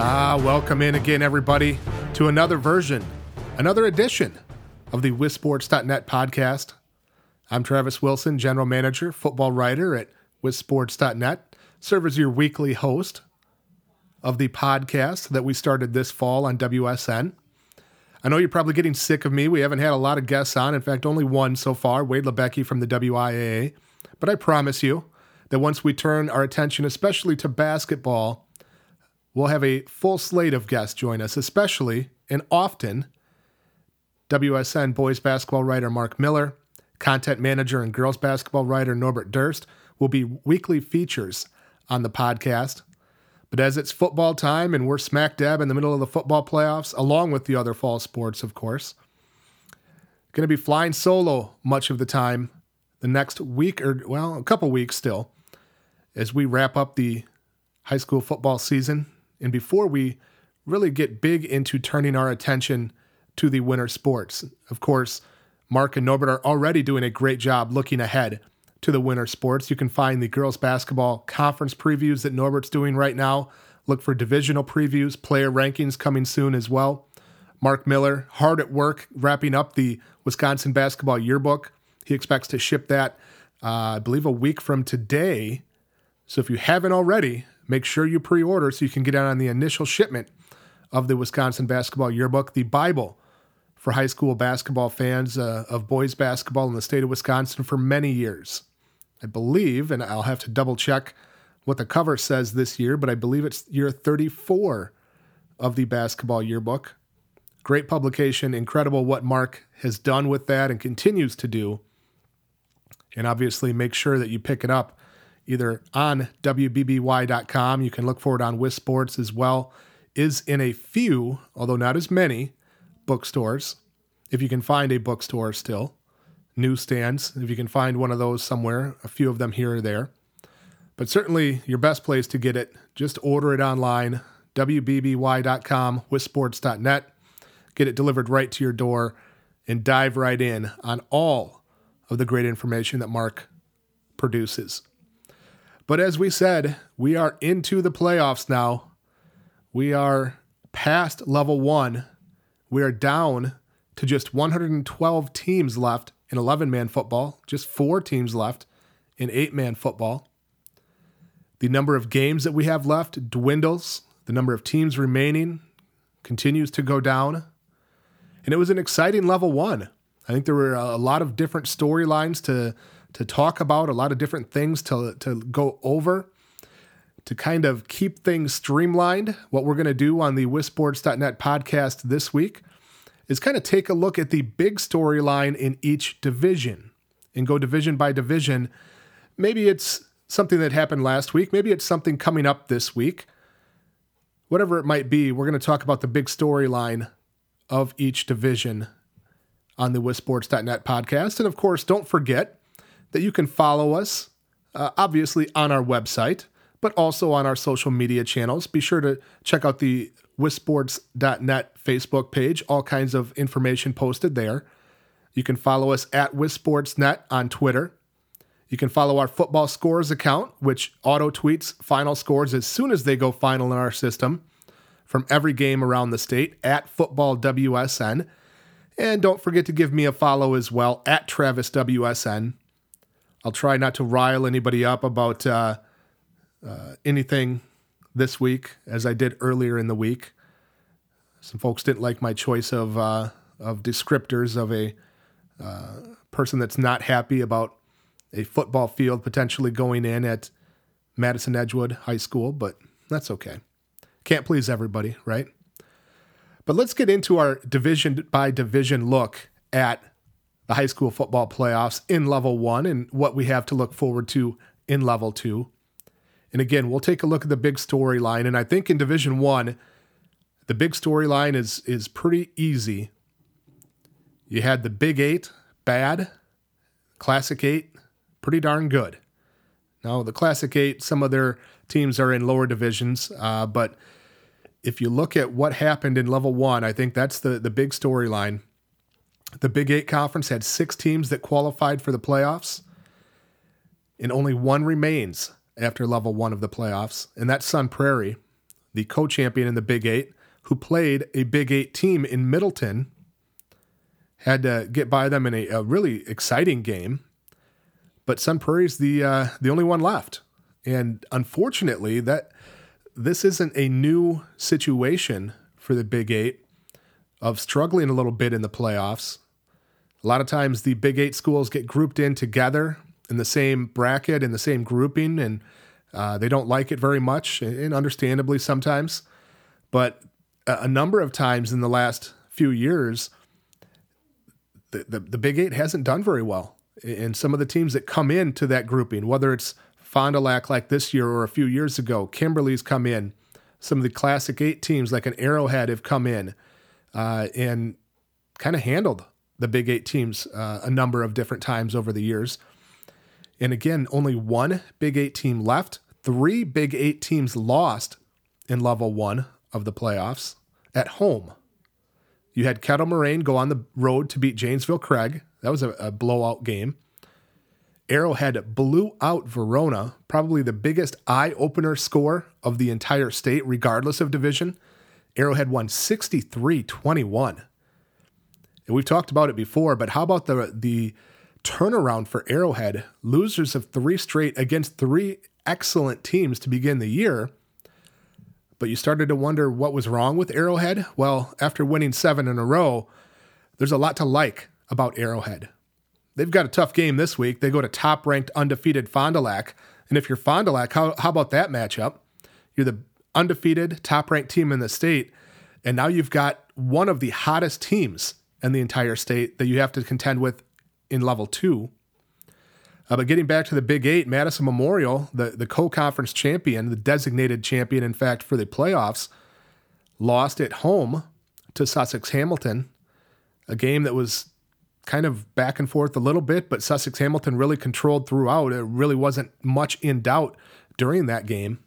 Ah, welcome in again, everybody, to another version, another edition of the WisSports.net podcast. I'm Travis Wilson, general manager, football writer at WisSports.net, serve as your weekly host of the podcast that we started this fall on WSN. I know you're probably getting sick of me. We haven't had a lot of guests on. In fact, only one so far, Wade Labecki from the WIAA. But I promise you that once we turn our attention, especially to basketball, we'll have a full slate of guests join us, especially and often WSN boys basketball writer Mark Miller, content manager and girls basketball writer Norbert Durst will be weekly features on the podcast. But as it's football time and we're smack dab in the middle of the football playoffs, along with the other fall sports, of course, going to be flying solo much of the time the next week or, well, a couple weeks still, as we wrap up the high school football season. And before we really get big into turning our attention to the winter sports, of course, Mark and Norbert are already doing a great job looking ahead to the winter sports. You can find the girls basketball conference previews that Norbert's doing right now. Look for divisional previews, player rankings coming soon as well. Mark Miller, hard at work wrapping up the Wisconsin basketball yearbook. He expects to ship that, uh, I believe, a week from today. So if you haven't already, make sure you pre order so you can get out on the initial shipment of the Wisconsin basketball yearbook, the Bible for high school basketball fans uh, of boys basketball in the state of Wisconsin for many years. I believe, and I'll have to double check what the cover says this year, but I believe it's year 34 of the basketball yearbook. Great publication, incredible what Mark has done with that and continues to do. And obviously, make sure that you pick it up either on WBBY.com. You can look for it on WisSports as well. Is in a few, although not as many, bookstores, if you can find a bookstore still newsstands, if you can find one of those somewhere, a few of them here or there. But certainly your best place to get it, just order it online, WBBY.com, WisSports.net. Get it delivered right to your door and dive right in on all of the great information that Mark produces. But as we said, we are into the playoffs now. We are past level one. We are down to just 112 teams left in 11 man football, just four teams left in eight man football. The number of games that we have left dwindles, the number of teams remaining continues to go down. And it was an exciting level one. I think there were a lot of different storylines to, to talk about, a lot of different things to, to go over to kind of keep things streamlined. What we're going to do on the WisSports.net podcast this week is kind of take a look at the big storyline in each division and go division by division. Maybe it's something that happened last week, maybe it's something coming up this week. Whatever it might be, we're going to talk about the big storyline of each division on the WisSports.net podcast. And of course, don't forget that you can follow us, uh, obviously, on our website, but also on our social media channels. Be sure to check out the wisports.net Facebook page, all kinds of information posted there. You can follow us at wisportsnet on Twitter. You can follow our football scores account, which auto tweets final scores as soon as they go final in our system from every game around the state at FootballWSN. And don't forget to give me a follow as well at TravisWSN. I'll try not to rile anybody up about uh, uh, anything this week as I did earlier in the week. Some folks didn't like my choice of uh, of descriptors of a uh, person that's not happy about a football field potentially going in at Madison Edgewood High School, but that's okay. Can't please everybody, right? But let's get into our division by division look at the high school football playoffs in level one and what we have to look forward to in level two. And again, we'll take a look at the big storyline. And I think in Division One, the big storyline is is pretty easy. You had the Big Eight, bad. Classic Eight, pretty darn good. Now the Classic Eight, some of their teams are in lower divisions, uh, but if you look at what happened in Level One, I think that's the the big storyline. The Big Eight conference had six teams that qualified for the playoffs, and only one remains after level one of the playoffs, and that's Sun Prairie, the co champion in the Big Eight, who played a Big Eight team in Middleton, had to get by them in a, a really exciting game. But Sun Prairie's the uh, the only one left, and unfortunately, that this isn't a new situation for the Big Eight of struggling a little bit in the playoffs. A lot of times, the Big Eight schools get grouped in together in the same bracket in the same grouping, and uh, they don't like it very much, and understandably sometimes. But a number of times in the last few years, the, the, the Big Eight hasn't done very well. And some of the teams that come into that grouping, whether it's Fond du Lac like this year or a few years ago, Kimberly's come in. Some of the Classic Eight teams like an Arrowhead have come in uh, and kind of handled the Big Eight teams uh, a number of different times over the years. And again, only one Big Eight team left. Three Big Eight teams lost in level one of the playoffs at home. You had Kettle Moraine go on the road to beat Janesville Craig. That was a, a blowout game. Arrowhead blew out Verona, probably the biggest eye opener score of the entire state, regardless of division. Arrowhead won 63 21. And we've talked about it before, but how about the, the turnaround for Arrowhead, losers of three straight against three excellent teams to begin the year. But you started to wonder what was wrong with Arrowhead. Well, after winning seven in a row, there's a lot to like about Arrowhead. They've got a tough game this week. They go to top ranked undefeated Fond du Lac. And if you're Fond du Lac, how, how about that matchup? You're the undefeated top ranked team in the state. And now you've got one of the hottest teams in the entire state that you have to contend with in level two. Uh, but getting back to the Big Eight, Madison Memorial, the, the co conference champion, the designated champion, in fact, for the playoffs, lost at home to Sussex Hamilton, a game that was kind of back and forth a little bit, but Sussex Hamilton really controlled throughout. It really wasn't much in doubt during that game.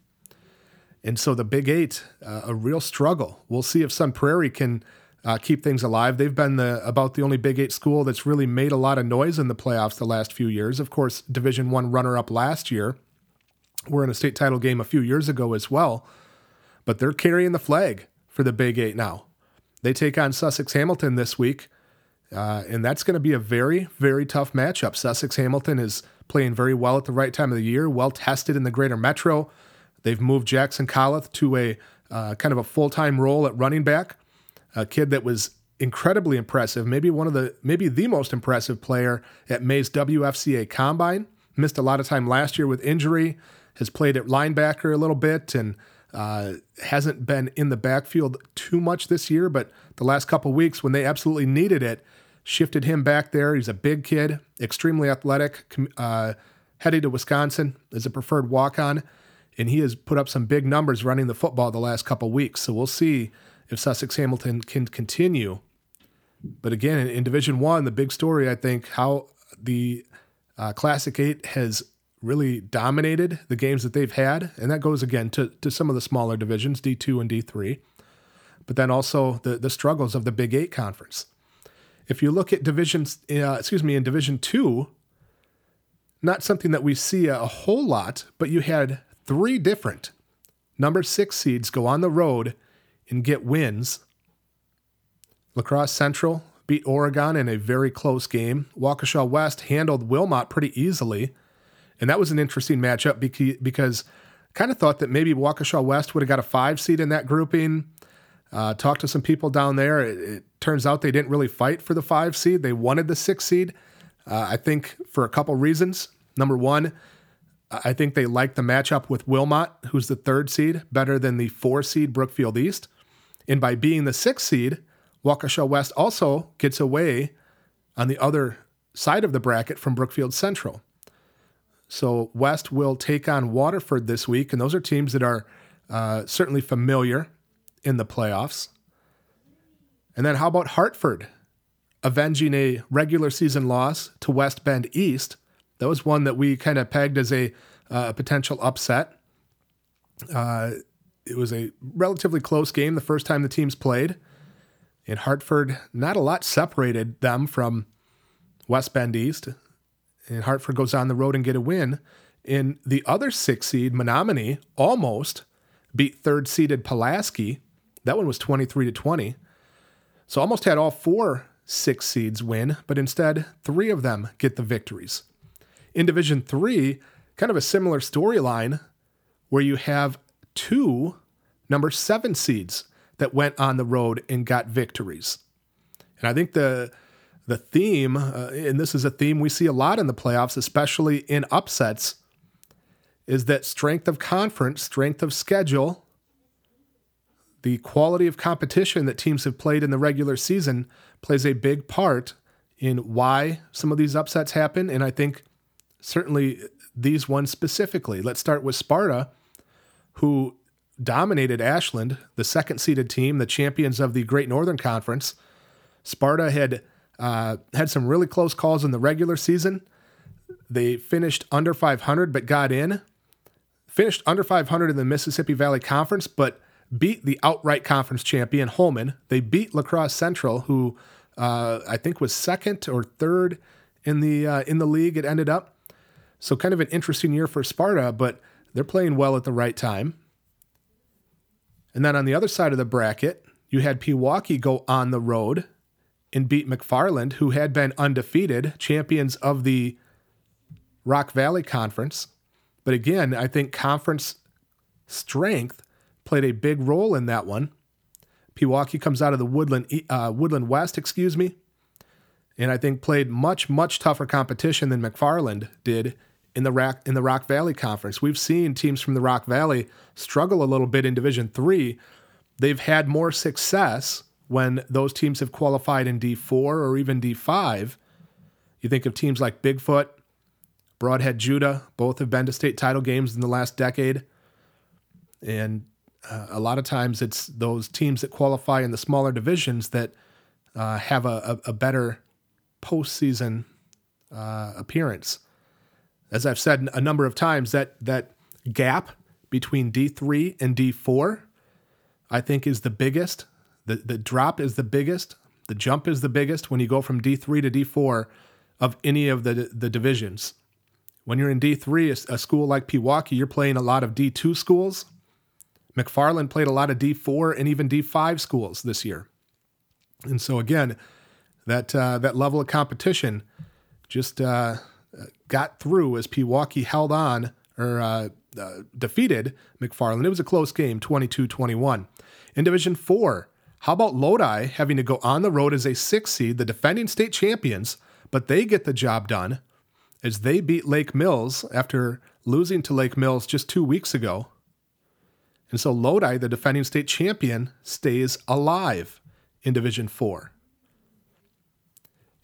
And so the Big Eight, uh, a real struggle. We'll see if Sun Prairie can uh, keep things alive. They've been the, about the only Big Eight school that's really made a lot of noise in the playoffs the last few years. Of course, Division One runner-up last year. We're in a state title game a few years ago as well, but they're carrying the flag for the Big Eight now. They take on Sussex Hamilton this week, uh, and that's going to be a very, very tough matchup. Sussex Hamilton is playing very well at the right time of the year, well tested in the Greater Metro. They've moved Jackson Collith to a uh, kind of a full time role at running back a kid that was incredibly impressive, maybe one of the maybe the most impressive player at May's WFCA Combine. Missed a lot of time last year with injury. Has played at linebacker a little bit and uh, hasn't been in the backfield too much this year. But the last couple weeks, when they absolutely needed it, shifted him back there. He's a big kid, extremely athletic. Uh, headed to Wisconsin as a preferred walk-on, and he has put up some big numbers running the football the last couple weeks. So we'll see if Sussex Hamilton can continue. But again, in, in Division One, the big story, I think, how the uh, Classic Eight has really dominated the games that they've had, and that goes again to to some of the smaller divisions, D two and D three, but then also the the struggles of the Big Eight conference. If you look at divisions, uh, excuse me, in Division two, not something that we see a, a whole lot, but you had three different number six seeds go on the road and get wins. La Crosse Central beat Oregon in a very close game. Waukesha West handled Wilmot pretty easily. And that was an interesting matchup because kind of thought that maybe Waukesha West would have got a five seed in that grouping. Uh, talked to some people down there. It, it, turns out they didn't really fight for the five seed. They wanted the six seed. Uh, I think for a couple reasons. Number one, I think they like the matchup with Wilmot, who's the third seed, better than the four seed Brookfield East. And by being the sixth seed, Waukesha West also gets away on the other side of the bracket from Brookfield Central. So West will take on Waterford this week, and those are teams that are uh, certainly familiar in the playoffs. And then how about Hartford avenging a regular season loss to West Bend East? That was one that we kind of pegged as a, uh, potential upset. Uh, it was a relatively close game the first time the teams played. In Hartford, not a lot separated them from West Bend East. And Hartford goes on the road and get a win. In the other six seed, Menomonie almost beat third seeded Pulaski. That one was 23 to 20. So almost had all four six seeds win, but instead three of them get the victories. In Division 3, kind of a similar storyline where you have two number seven seeds that went on the road and got victories. And I think the the theme, uh, and this is a theme we see a lot in the playoffs, especially in upsets, is that strength of conference, strength of schedule, the quality of competition that teams have played in the regular season plays a big part in why some of these upsets happen. And I think certainly these ones specifically. Let's start with Sparta, who dominated Ashland, the second seeded team, the champions of the Great Northern Conference. Sparta had uh, had some really close calls in the regular season. They finished under 500, but got in. Finished under 500 in the Mississippi Valley Conference, but beat the outright conference champion Holmen. They beat La Crosse Central, who uh, I think was second or third in the uh, in the league. It ended up so kind of an interesting year for Sparta, but they're playing well at the right time. And then on the other side of the bracket, you had Pewaukee go on the road and beat McFarland, who had been undefeated, champions of the Rock Valley Conference. But again, I think conference strength played a big role in that one. Pewaukee comes out of the Woodland uh, Woodland West, excuse me, and I think played much much tougher competition than McFarland did in the Rock in the Rock Valley Conference. We've seen teams from the Rock Valley struggle a little bit in Division Three. They've had more success when those teams have qualified in D4 or even D5. You think of teams like Bigfoot, Brodhead Juda, both have been to state title games in the last decade. And uh, a lot of times it's those teams that qualify in the smaller divisions that uh, have a, a, a, better postseason uh, appearance. As I've said a number of times, that that gap between D3 and D4, I think, is the biggest the, the drop is the biggest, the jump is the biggest when you go from D3 to D4 of any of the, the divisions. When you're in D3, a, a school like Pewaukee, you're playing a lot of D2 schools. McFarland played a lot of D4 and even D5 schools this year. And so, again, that, uh, that level of competition just uh, got through as Pewaukee held on or uh, uh defeated McFarland. It was a close game, 22 21. In Division 4, how about Lodi having to go on the road as a six seed, the defending state champions, but they get the job done as they beat Lake Mills after losing to Lake Mills just two weeks ago. And so Lodi, the defending state champion, stays alive in Division 4.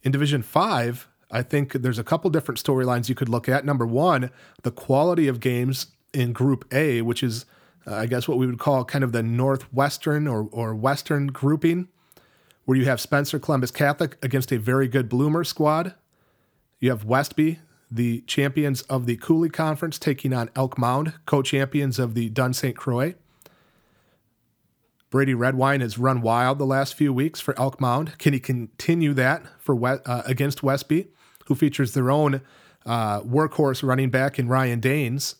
In Division 5, I think there's a couple different storylines you could look at. Number one, the quality of games in Group A, which is uh, I guess what we would call kind of the northwestern or, or western grouping, where you have Spencer Columbus Catholic against a very good Bloomer squad. You have Westby, the champions of the Cooley Conference, taking on Elk Mound, co champions of the Dunn St. Croix. Brady Redwine has run wild the last few weeks for Elk Mound. Can he continue that for uh, against Westby, who features their own uh, workhorse running back in Ryan Daines?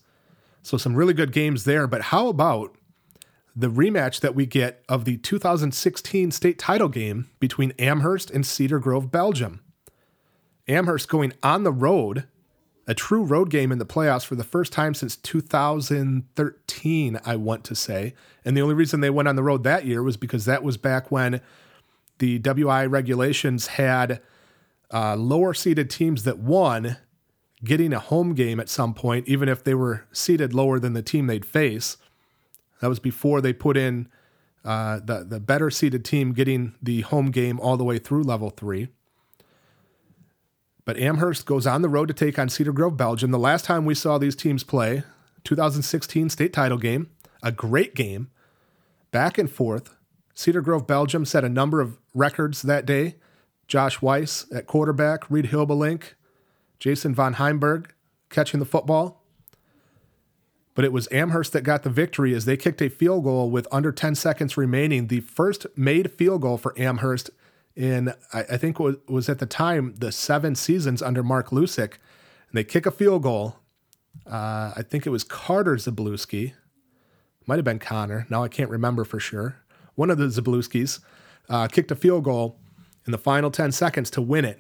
So some really good games there. But how about the rematch that we get of the 2016 state title game between Amherst and Cedar Grove, Belgium? Amherst going on the road, a true road game in the playoffs for the first time since 2013, I want to say. And the only reason they went on the road that year was because that was back when the WI regulations had uh, lower seeded teams that won getting a home game at some point, even if they were seated lower than the team they'd face. That was before they put in uh, the the better seated team getting the home game all the way through level three. But Amherst goes on the road to take on Cedar Grove, Belgium. The last time we saw these teams play, 2016 state title game, a great game, back and forth. Cedar Grove, Belgium set a number of records that day. Josh Weiss at quarterback, Reed Hilbelink Jason von Heimberg catching the football. But it was Amherst that got the victory as they kicked a field goal with under 10 seconds remaining. The first made field goal for Amherst in, I, think, was, was at the time the seven seasons under Mark Lusic. And they kick a field goal. Uh, I think it was Carter Zabluski. might have been Connor. Now I can't remember for sure. One of the Zabluskis uh, kicked a field goal in the final 10 seconds to win it.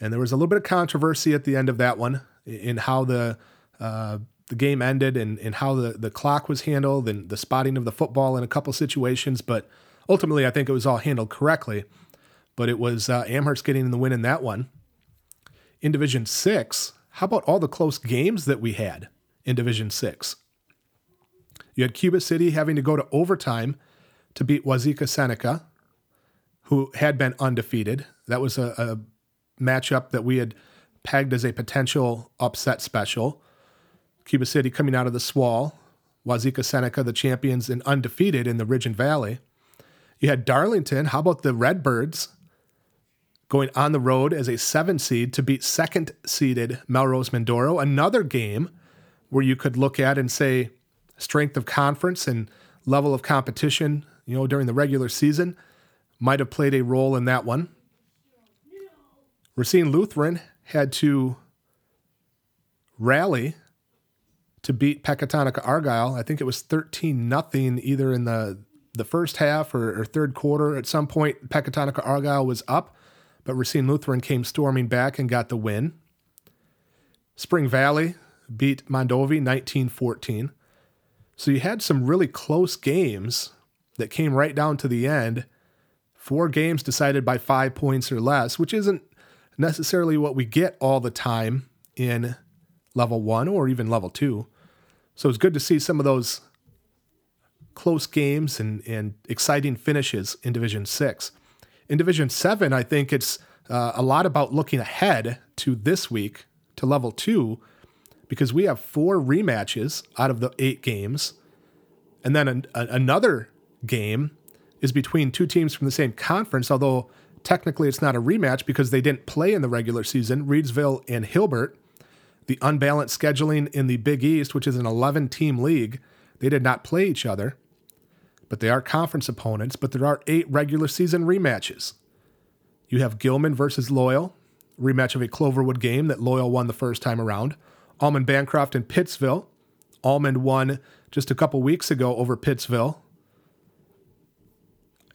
And there was a little bit of controversy at the end of that one in how the uh, the game ended and, and how the, the clock was handled and the spotting of the football in a couple situations. But ultimately, I think it was all handled correctly. But it was uh, Amherst getting the win in that one. In Division 6, how about all the close games that we had in Division 6? You had Cuba City having to go to overtime to beat Wauzeka Seneca, who had been undefeated. That was a, a matchup that we had pegged as a potential upset special. Cuba City coming out of the SWAL, Wauzeka Seneca, the champions and undefeated in the Ridge and Valley. You had Darlington. How about the Redbirds going on the road as a seven seed to beat second seeded Melrose Mindoro? Another game where you could look at and say strength of conference and level of competition, you know, during the regular season might have played a role in that one. Racine Lutheran had to rally to beat Pecatonica Argyle. I think it was 13 nothing either in the the first half or, or, third quarter. At some point, Pecatonica Argyle was up, but Racine Lutheran came storming back and got the win. Spring Valley beat Mondovi 1914. So you had some really close games that came right down to the end. Four games decided by five points or less, which isn't necessarily what we get all the time in level one or even level two. So it's good to see some of those close games and, and exciting finishes in Division Six. In Division Seven, I think it's uh, a lot about looking ahead to this week to level two because we have four rematches out of the eight games. And then an, a, another game is between two teams from the same conference, although technically it's not a rematch because they didn't play in the regular season. Reedsville and Hilbert the unbalanced scheduling in the Big East, which is an 11 team league, they did not play each other, but they are conference opponents. But there are eight regular season rematches. You have Gilman versus Loyal, rematch of a Cloverbelt game that Loyal won the first time around. Almond Bancroft and Pittsville. Almond won just a couple weeks ago over Pittsville.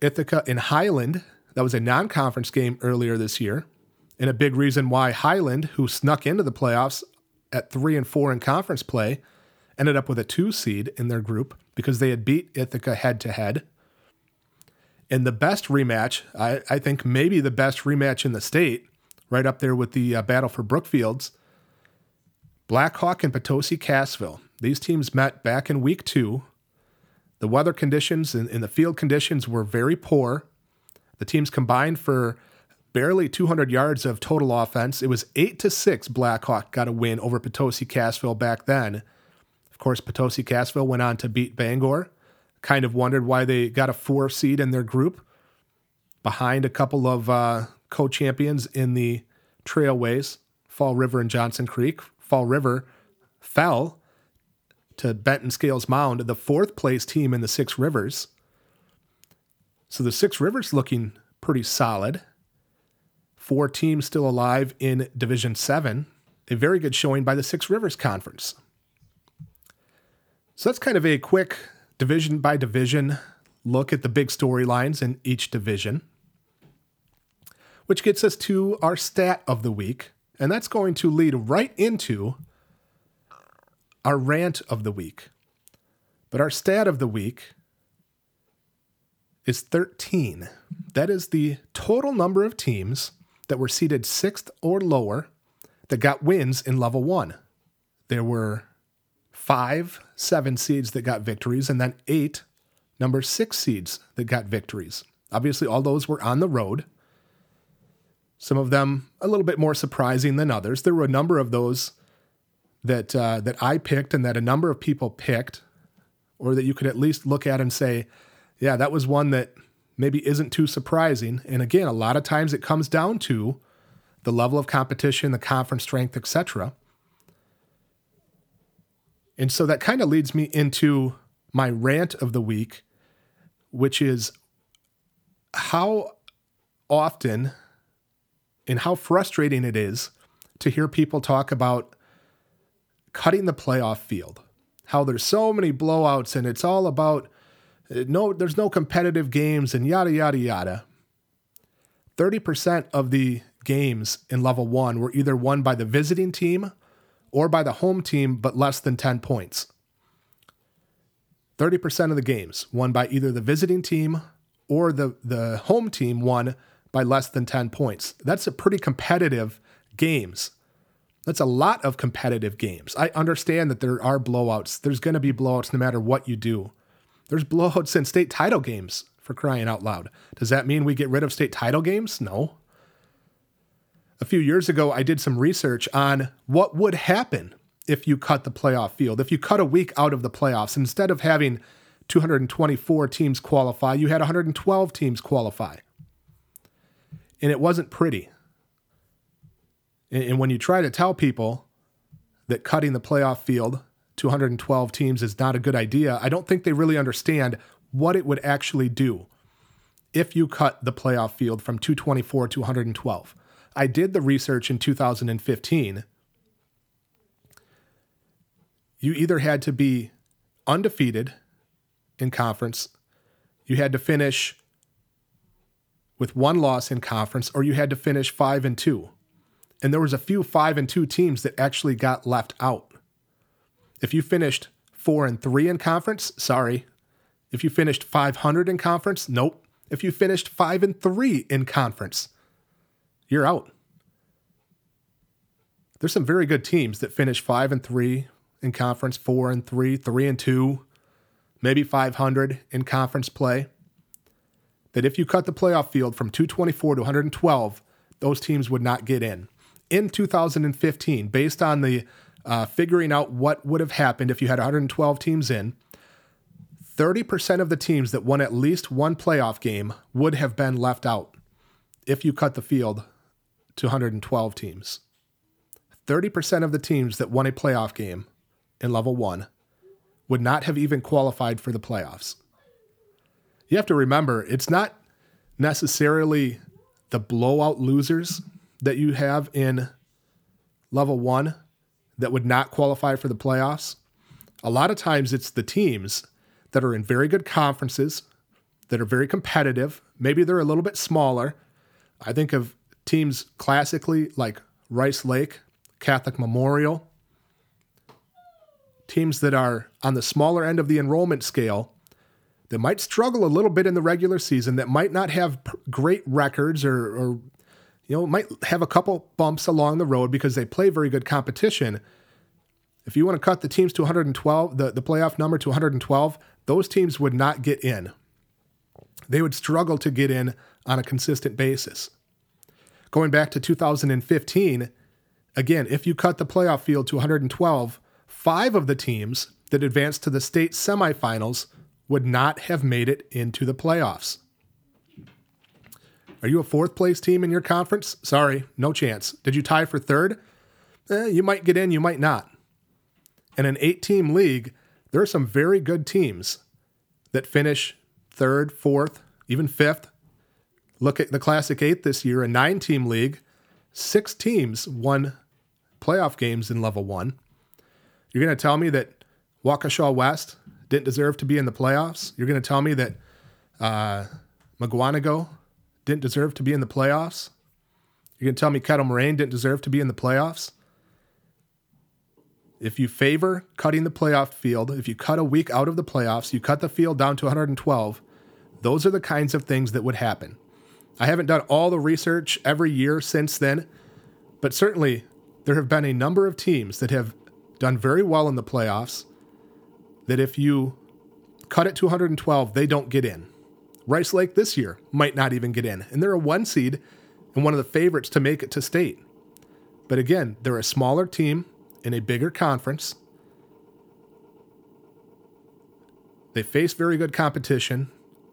Ithaca and Highland, that was a non conference game earlier this year. And a big reason why Highland, who snuck into the playoffs, at three and four in conference play, ended up with a two seed in their group because they had beat Ithaca head to head. And the best rematch, I, I, think maybe the best rematch in the state, right up there with the uh, battle for Brookfields, Blackhawk and Potosi Cassville. These teams met back in week two. The weather conditions and, and the field conditions were very poor. The teams combined for barely 200 yards of total offense. It was 8 to 6 Blackhawk got a win over Potosi Cassville back then. Of course, Potosi Cassville went on to beat Bangor. Kind of wondered why they got a 4 seed in their group behind a couple of uh, co-champions in the Trailways, Fall River and Johnson Creek. Fall River fell to Benton Scales Mound, the fourth place team in the Six Rivers. So the Six Rivers looking pretty solid four teams still alive in Division 7. A very good showing by the Six Rivers Conference. So that's kind of a quick division by division look at the big storylines in each division, which gets us to our stat of the week. And that's going to lead right into our rant of the week. But our stat of the week is 13. That is the total number of teams that were seated sixth or lower that got wins in level one. There were five seven seeds that got victories, and then eight number six seeds that got victories. Obviously, all those were on the road. Some of them a little bit more surprising than others. There were a number of those that uh, that I picked and that a number of people picked, or that you could at least look at and say, "Yeah, that was one that maybe isn't too surprising. And again, a lot of times it comes down to the level of competition, the conference strength, etc. And so that kind of leads me into my rant of the week, which is how often and how frustrating it is to hear people talk about cutting the playoff field. how there's so many blowouts and it's all about uh, no, there's no competitive games and yada, yada, yada. 30% of the games in level one were either won by the visiting team or by the home team, but less than 10 points. 30% of the games won by either the visiting team or the, the home team won by less than 10 points. That's a pretty competitive games. That's a lot of competitive games. I understand that there are blowouts. There's going to be blowouts no matter what you do. There's blowouts in state title games for crying out loud. Does that mean we get rid of state title games? No. A few years ago, I did some research on what would happen if you cut the playoff field. If you cut a week out of the playoffs, instead of having 224 teams qualify, you had 112 teams qualify. And it wasn't pretty. And when you try to tell people that cutting the playoff field to 112 teams is not a good idea, I don't think they really understand what it would actually do if you cut the playoff field from 224 to 112. I did the research in 2015 you either had to be undefeated in conference, you had to finish with one loss in conference, or you had to finish five and two. And there was a few five and two teams that actually got left out. If you finished four and three in conference, sorry. If you finished 500 in conference, nope. If you finished five and three in conference, you're out. There's some very good teams that finish five and three, in conference, four and three, three and two, maybe 500 in conference play. That if you cut the playoff field from 224 to 112, those teams would not get in. In 2015, based on the uh, figuring out what would have happened if you had 112 teams in, 30% of the teams that won at least one playoff game would have been left out if you cut the field to 112 teams. 30% of the teams that won a playoff game in level one would not have even qualified for the playoffs. You have to remember, it's not necessarily the blowout losers that you have in level one that would not qualify for the playoffs. A lot of times it's the teams that are in very good conferences, that are very competitive. Maybe they're a little bit smaller. I think of teams classically like Rice Lake, Catholic Memorial, teams that are on the smaller end of the enrollment scale that might struggle a little bit in the regular season, that might not have great records or, or you know, might have a couple bumps along the road because they play very good competition. If you want to cut the teams to 112, the, the playoff number to 112, those teams would not get in. They would struggle to get in on a consistent basis. Going back to 2015, again, if you cut the playoff field to 112, five of the teams that advanced to the state semifinals would not have made it into the playoffs. Are you a fourth place team in your conference? Sorry, no chance. Did you tie for third? Eh, you might get in, you might not. In an eight team league, there are some very good teams that finish third, fourth, even fifth. Look at the Classic Eight this year, a nine team league. Six teams won playoff games in level one. You're going to tell me that Waukesha West didn't deserve to be in the playoffs? You're going to tell me that uh, Mukwonago didn't deserve to be in the playoffs? You're going to tell me Kettle Moraine didn't deserve to be in the playoffs? If you favor cutting the playoff field, if you cut a week out of the playoffs, you cut the field down to 112, those are the kinds of things that would happen. I haven't done all the research every year since then, but certainly there have been a number of teams that have done very well in the playoffs, that if you cut it to 112, they don't get in. Rice Lake this year might not even get in, and they're a one seed and one of the favorites to make it to state. But again, they're a smaller team in a bigger conference. They face very good competition.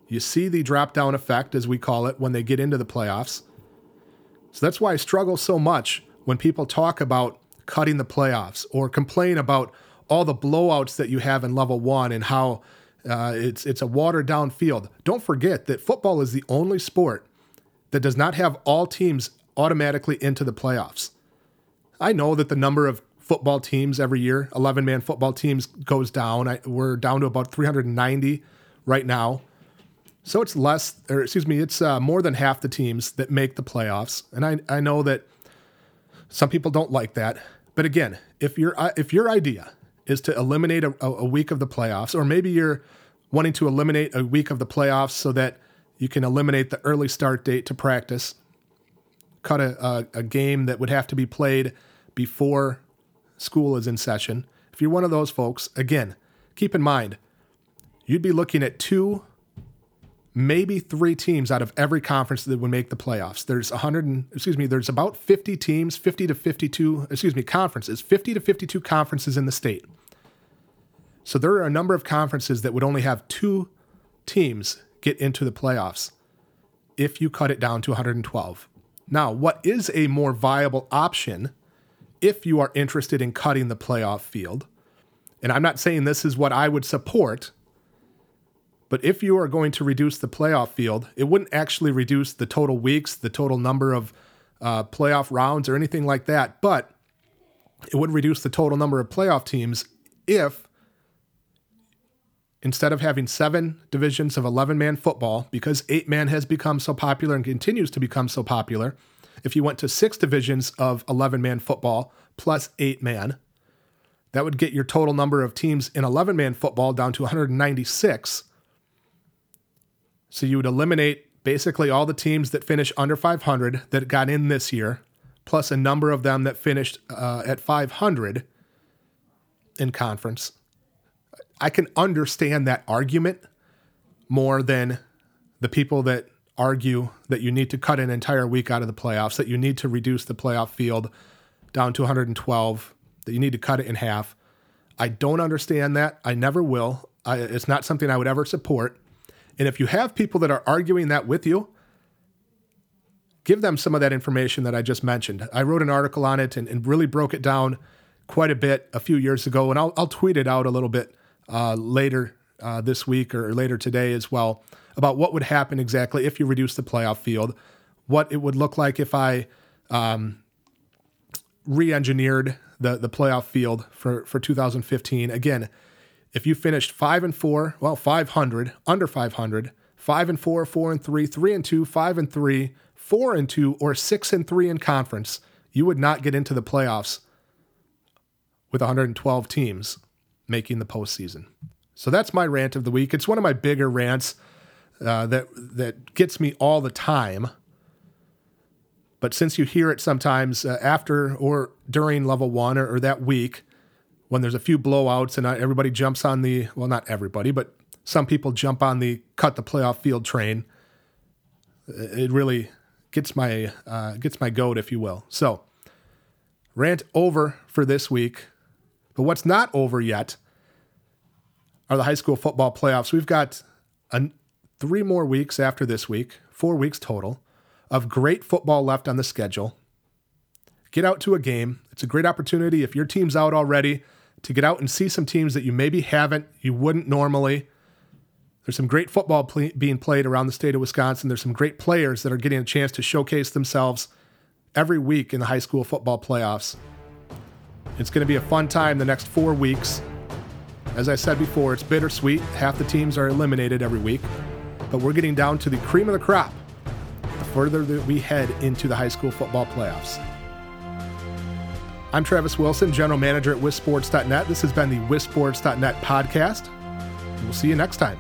You see the drop down effect, as we call it, when they get into the playoffs. So that's why I struggle so much when people talk about cutting the playoffs or complain about all the blowouts that you have in level one and how uh, it's it's a watered down field. Don't forget that football is the only sport that does not have all teams automatically into the playoffs. I know that the number of football teams every year. 11 man football teams goes down. I, we're down to about 390 right now. So it's less, or excuse me, it's uh, more than half the teams that make the playoffs. And I, I know that some people don't like that. But again, if your uh, if your idea is to eliminate a, a week of the playoffs, or maybe you're wanting to eliminate a week of the playoffs so that you can eliminate the early start date to practice, cut a, a, a game that would have to be played before school is in session. If you're one of those folks, again, keep in mind, you'd be looking at two, maybe three teams out of every conference that would make the playoffs. There's 100, and, excuse me, there's about 50 teams, 50 to 52, excuse me, conferences, 50 to 52 conferences in the state. So there are a number of conferences that would only have two teams get into the playoffs if you cut it down to 112. Now, what is a more viable option if you are interested in cutting the playoff field? And I'm not saying this is what I would support, but if you are going to reduce the playoff field, it wouldn't actually reduce the total weeks, the total number of uh, playoff rounds, or anything like that, but it would reduce the total number of playoff teams if instead of having seven divisions of 11 man football, because eight man has become so popular and continues to become so popular, if you went to six divisions of 11 man football plus eight man, that would get your total number of teams in 11 man football down to 196. So you would eliminate basically all the teams that finish under 500 that got in this year, plus a number of them that finished uh, at 500 in conference. I can understand that argument more than the people that argue that you need to cut an entire week out of the playoffs, that you need to reduce the playoff field down to 112, that you need to cut it in half. I don't understand that. I never will. I, it's not something I would ever support. And if you have people that are arguing that with you, give them some of that information that I just mentioned. I wrote an article on it and, and really broke it down quite a bit a few years ago, and I'll, I'll tweet it out a little bit uh, later uh, this week or later today as well about what would happen exactly if you reduce the playoff field, what it would look like if I um, re-engineered the the playoff field for for 2015. Again, if you finished five and four, well, 500, under 500, five and four, four and three, three and two, five and three, four and two, or six and three in conference, you would not get into the playoffs with 112 teams making the postseason. So that's my rant of the week. It's one of my bigger rants uh, that that gets me all the time. But since you hear it sometimes uh, after or during level one or, or, that week, when there's a few blowouts and everybody jumps on the well, not everybody, but some people jump on the cut the playoff field train. It really gets my uh, gets my goat, if you will. So, rant over for this week. But what's not over yet are the high school football playoffs. We've got an, three more weeks after this week, four weeks total, of great football left on the schedule. Get out to a game. It's a great opportunity if your team's out already to get out and see some teams that you maybe haven't, you wouldn't normally. There's some great football pl- being played around the state of Wisconsin. There's some great players that are getting a chance to showcase themselves every week in the high school football playoffs. It's going to be a fun time the next four weeks. As I said before, it's bittersweet. Half the teams are eliminated every week, but we're getting down to the cream of the crop the further that we head into the high school football playoffs. I'm Travis Wilson, General Manager at WisSports.net. This has been the WisSports.net podcast. We'll see you next time.